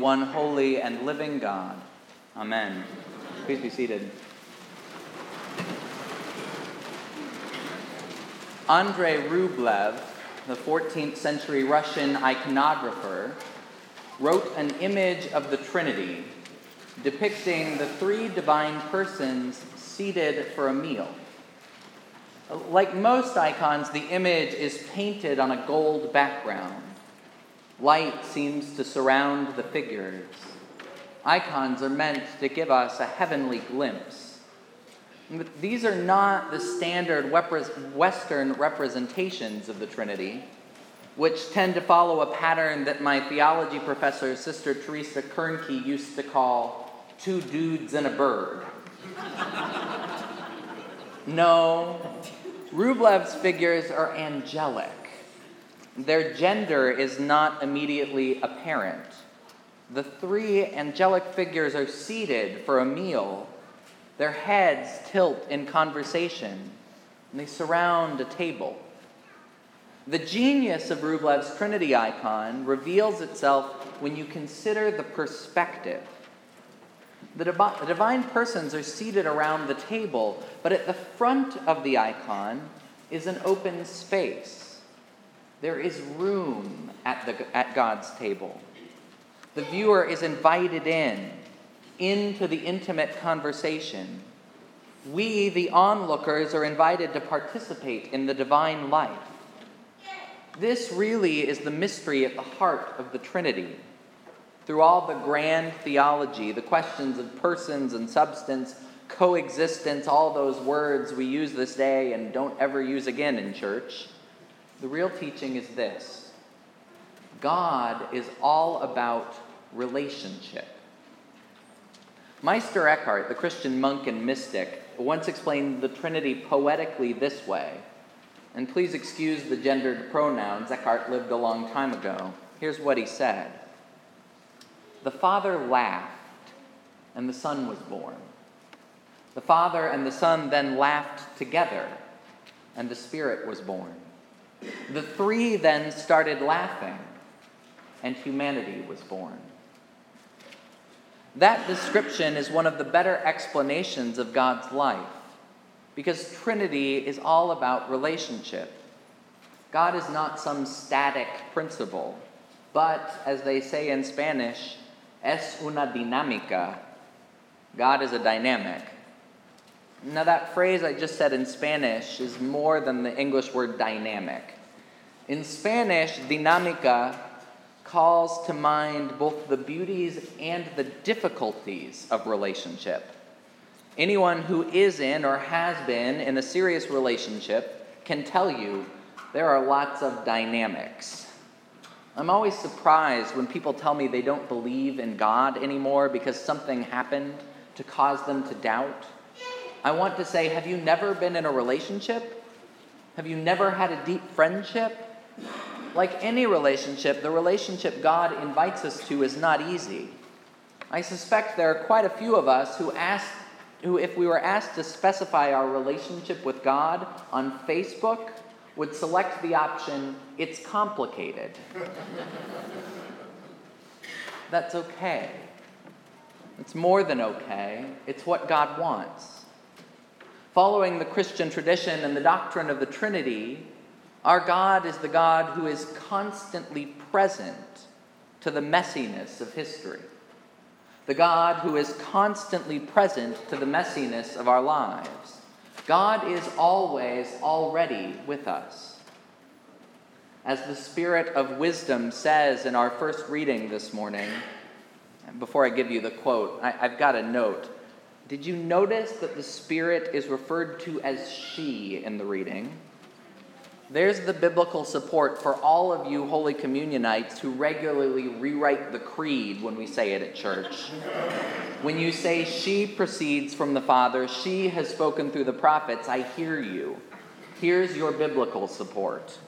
one holy and living God. Amen. Please be seated. Andrei Rublev, the 14th century Russian iconographer, wrote an image of the Trinity depicting the three divine persons seated for a meal. Like most icons, the image is painted on a gold background. Light seems to surround the figures. Icons are meant to give us a heavenly glimpse. But these are not the standard Western representations of the Trinity, which tend to follow a pattern that my theology professor, Sister Teresa Kernke, used to call two dudes and a bird. no, Rublev's figures are angelic. Their gender is not immediately apparent. The three angelic figures are seated for a meal. Their heads tilt in conversation, and they surround a table. The genius of Rublev's Trinity icon reveals itself when you consider the perspective. The, the divine persons are seated around the table, but at the front of the icon is an open space. There is room at, the, at God's table. The viewer is invited in, into the intimate conversation. We, the onlookers, are invited to participate in the divine life. This really is the mystery at the heart of the Trinity. Through all the grand theology, the questions of persons and substance, coexistence, all those words we use this day and don't ever use again in church, the real teaching is this God is all about relationship. Meister Eckhart, the Christian monk and mystic, once explained the Trinity poetically this way. And please excuse the gendered pronouns, Eckhart lived a long time ago. Here's what he said The Father laughed, and the Son was born. The Father and the Son then laughed together, and the Spirit was born. The three then started laughing, and humanity was born. That description is one of the better explanations of God's life because Trinity is all about relationship. God is not some static principle, but, as they say in Spanish, es una dinámica. God is a dynamic. Now, that phrase I just said in Spanish is more than the English word dynamic. In Spanish, dinámica calls to mind both the beauties and the difficulties of relationship. Anyone who is in or has been in a serious relationship can tell you there are lots of dynamics. I'm always surprised when people tell me they don't believe in God anymore because something happened to cause them to doubt. I want to say, have you never been in a relationship? Have you never had a deep friendship? Like any relationship, the relationship God invites us to is not easy. I suspect there are quite a few of us who ask who if we were asked to specify our relationship with God on Facebook would select the option it's complicated. That's okay. It's more than okay. It's what God wants. Following the Christian tradition and the doctrine of the Trinity, our God is the God who is constantly present to the messiness of history. The God who is constantly present to the messiness of our lives. God is always already with us. As the Spirit of wisdom says in our first reading this morning, before I give you the quote, I, have got a note. Did you notice that the Spirit is referred to as she in the reading? There's the biblical support for all of you Holy Communionites who regularly rewrite the creed when we say it at church. When you say, She proceeds from the Father, she has spoken through the prophets, I hear you. Here's your biblical support.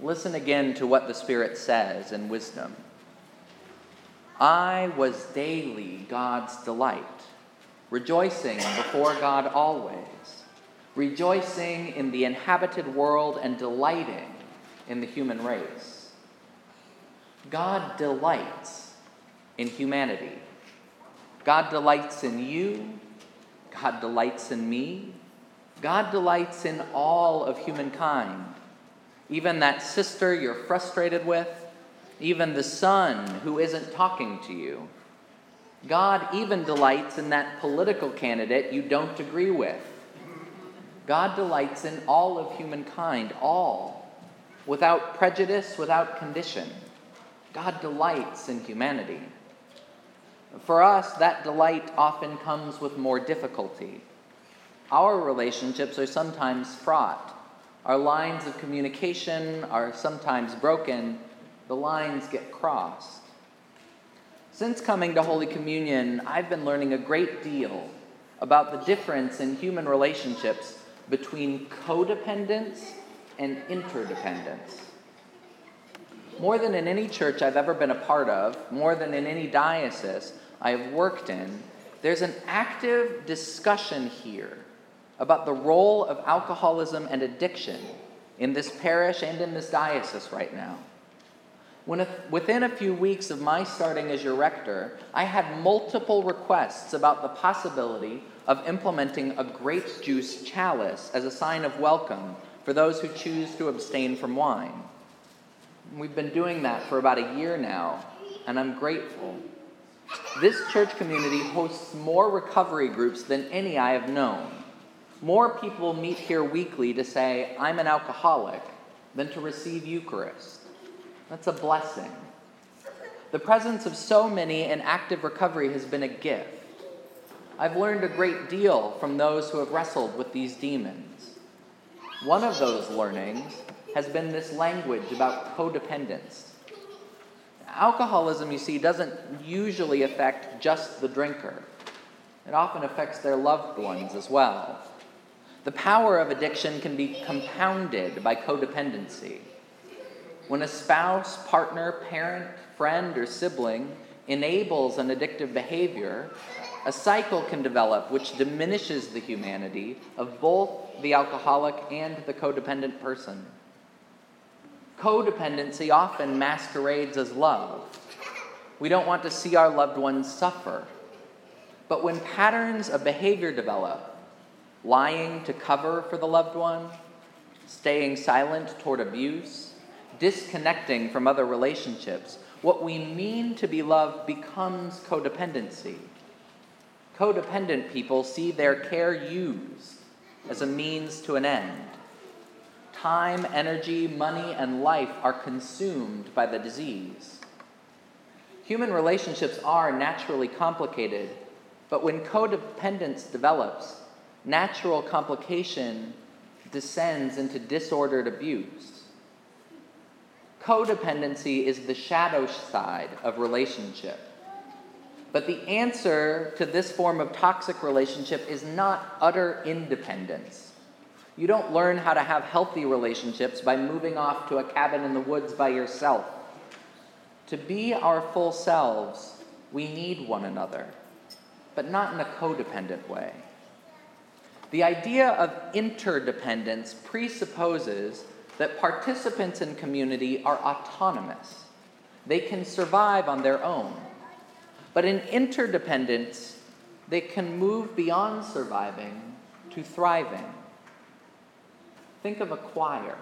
Listen again to what the Spirit says in wisdom. I was daily God's delight, rejoicing before God always rejoicing in the inhabited world and delighting in the human race. God delights in humanity. God delights in you, God delights in me, God delights in all of humankind. Even that sister you're frustrated with, even the son who isn't talking to you. God even delights in that political candidate you don't agree with. God delights in all of humankind, all, without prejudice, without condition. God delights in humanity. For us, that delight often comes with more difficulty. Our relationships are sometimes fraught. Our lines of communication are sometimes broken. The lines get crossed. Since coming to Holy Communion, I've been learning a great deal about the difference in human relationships between codependence and interdependence. More than in any church I've ever been a part of, more than in any diocese I have worked in, there's an active discussion here about the role of alcoholism and addiction in this parish and in this diocese right now. When, within a few weeks of my starting as your rector, I had multiple requests about the possibility of implementing a grape juice chalice as a sign of welcome for those who choose to abstain from wine. We've been doing that for about a year now, and I'm grateful. This church community hosts more recovery groups than any I have known. More people meet here weekly to say, I'm an alcoholic, than to receive Eucharist. That's a blessing. The presence of so many in active recovery has been a gift. I've learned a great deal from those who have wrestled with these demons. One of those learnings has been this language about codependence. Alcoholism, you see, doesn't usually affect just the drinker, it often affects their loved ones as well. The power of addiction can be compounded by codependency. When a spouse, partner, parent, friend, or sibling enables an addictive behavior, a cycle can develop which diminishes the humanity of both the alcoholic and the codependent person. Codependency often masquerades as love. We don't want to see our loved ones suffer. But when patterns of behavior develop, lying to cover for the loved one, staying silent toward abuse, disconnecting from other relationships, what we mean to be love becomes codependency. Codependent people see their care used as a means to an end time, energy, money, and life are consumed by the disease. Human relationships are naturally complicated, but when codependence develops, natural complication descends into disordered abuse. Codependency is the shadow side of relationship. But the answer to this form of toxic relationship is not utter independence. You don't learn how to have healthy relationships by moving off to a cabin in the woods by yourself. To be our full selves, we need one another, but not in a codependent way. The idea of interdependence presupposes that participants in community are autonomous. They can survive on their own. But in interdependence, they can move beyond surviving to thriving. Think of a choir.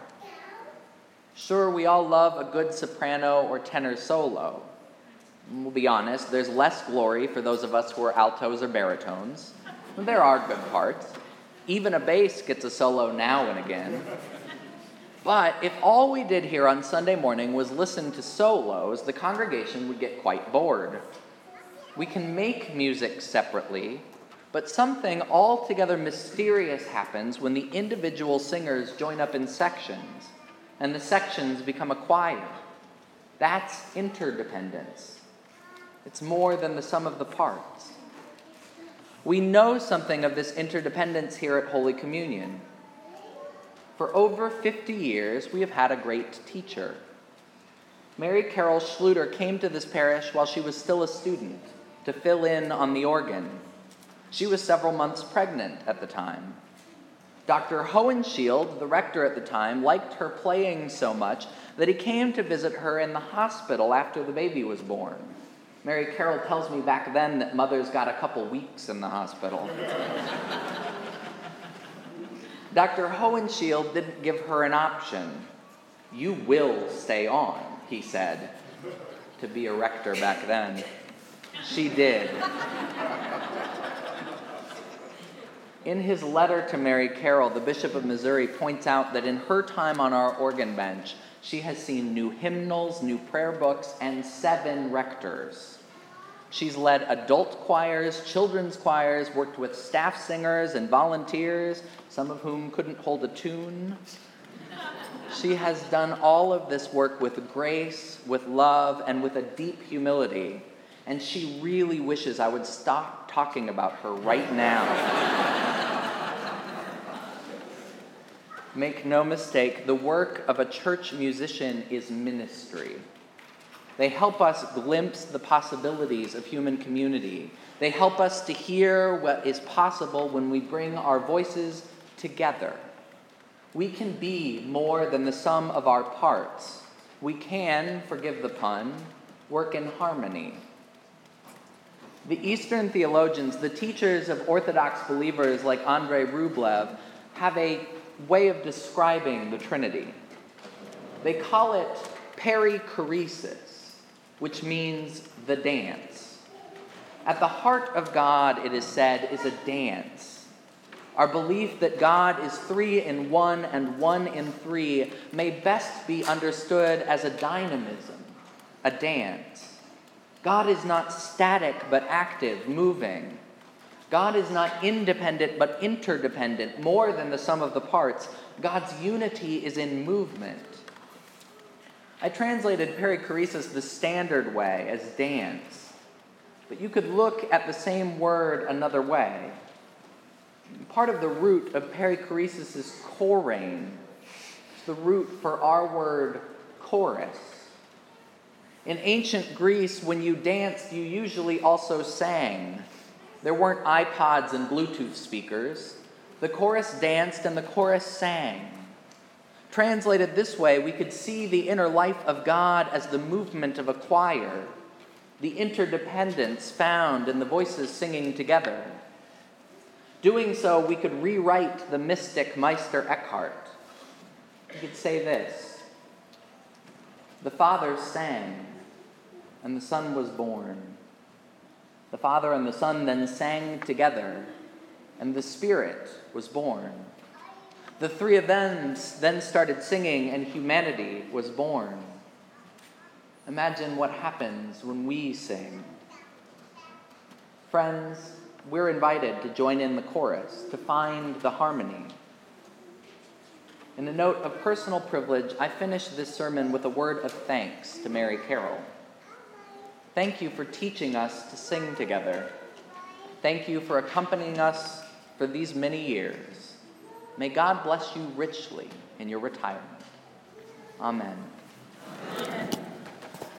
Sure, we all love a good soprano or tenor solo. We'll be honest, there's less glory for those of us who are altos or baritones. There are good parts. Even a bass gets a solo now and again. But if all we did here on Sunday morning was listen to solos, the congregation would get quite bored. We can make music separately, but something altogether mysterious happens when the individual singers join up in sections and the sections become a choir. That's interdependence. It's more than the sum of the parts. We know something of this interdependence here at Holy Communion. For over 50 years, we have had a great teacher. Mary Carol Schluter came to this parish while she was still a student to fill in on the organ she was several months pregnant at the time. Dr. Hohenschild, the rector at the time, liked her playing so much that he came to visit her in the hospital after the baby was born. Mary Carroll tells me back then that mother's got a couple weeks in the hospital. Dr. Hohenschild didn't give her an option. You will stay on, he said, to be a rector back then. She did. In his letter to Mary Carroll, the Bishop of Missouri points out that in her time on our organ bench, she has seen new hymnals, new prayer books, and seven rectors. She's led adult choirs, children's choirs, worked with staff singers and volunteers, some of whom couldn't hold a tune. She has done all of this work with grace, with love, and with a deep humility. And she really wishes I would stop talking about her right now. Make no mistake, the work of a church musician is ministry. They help us glimpse the possibilities of human community. They help us to hear what is possible when we bring our voices together. We can be more than the sum of our parts. We can, forgive the pun, work in harmony. The Eastern theologians, the teachers of Orthodox believers like Andrei Rublev, have a way of describing the Trinity. They call it perichoresis, which means the dance. At the heart of God, it is said, is a dance. Our belief that God is three in one and one in three may best be understood as a dynamism, a dance. God is not static but active, moving. God is not independent but interdependent, more than the sum of the parts. God's unity is in movement. I translated perichoresis the standard way as dance, but you could look at the same word another way. Part of the root of perichoresis is chorein. It's the root for our word chorus. In ancient Greece, when you danced, you usually also sang. There weren't iPods and Bluetooth speakers. The chorus danced and the chorus sang. Translated this way, we could see the inner life of God as the movement of a choir, the interdependence found in the voices singing together. Doing so, we could rewrite the mystic Meister Eckhart. We could say this The Father sang, and the Son was born. The Father and the Son then sang together, and the Spirit was born. The three of them then started singing, and humanity was born. Imagine what happens when we sing. Friends, we're invited to join in the chorus, to find the harmony. In a note of personal privilege, I finish this sermon with a word of thanks to Mary Carroll. Thank you for teaching us to sing together. Thank you for accompanying us for these many years. May God bless you richly in your retirement. Amen. Amen.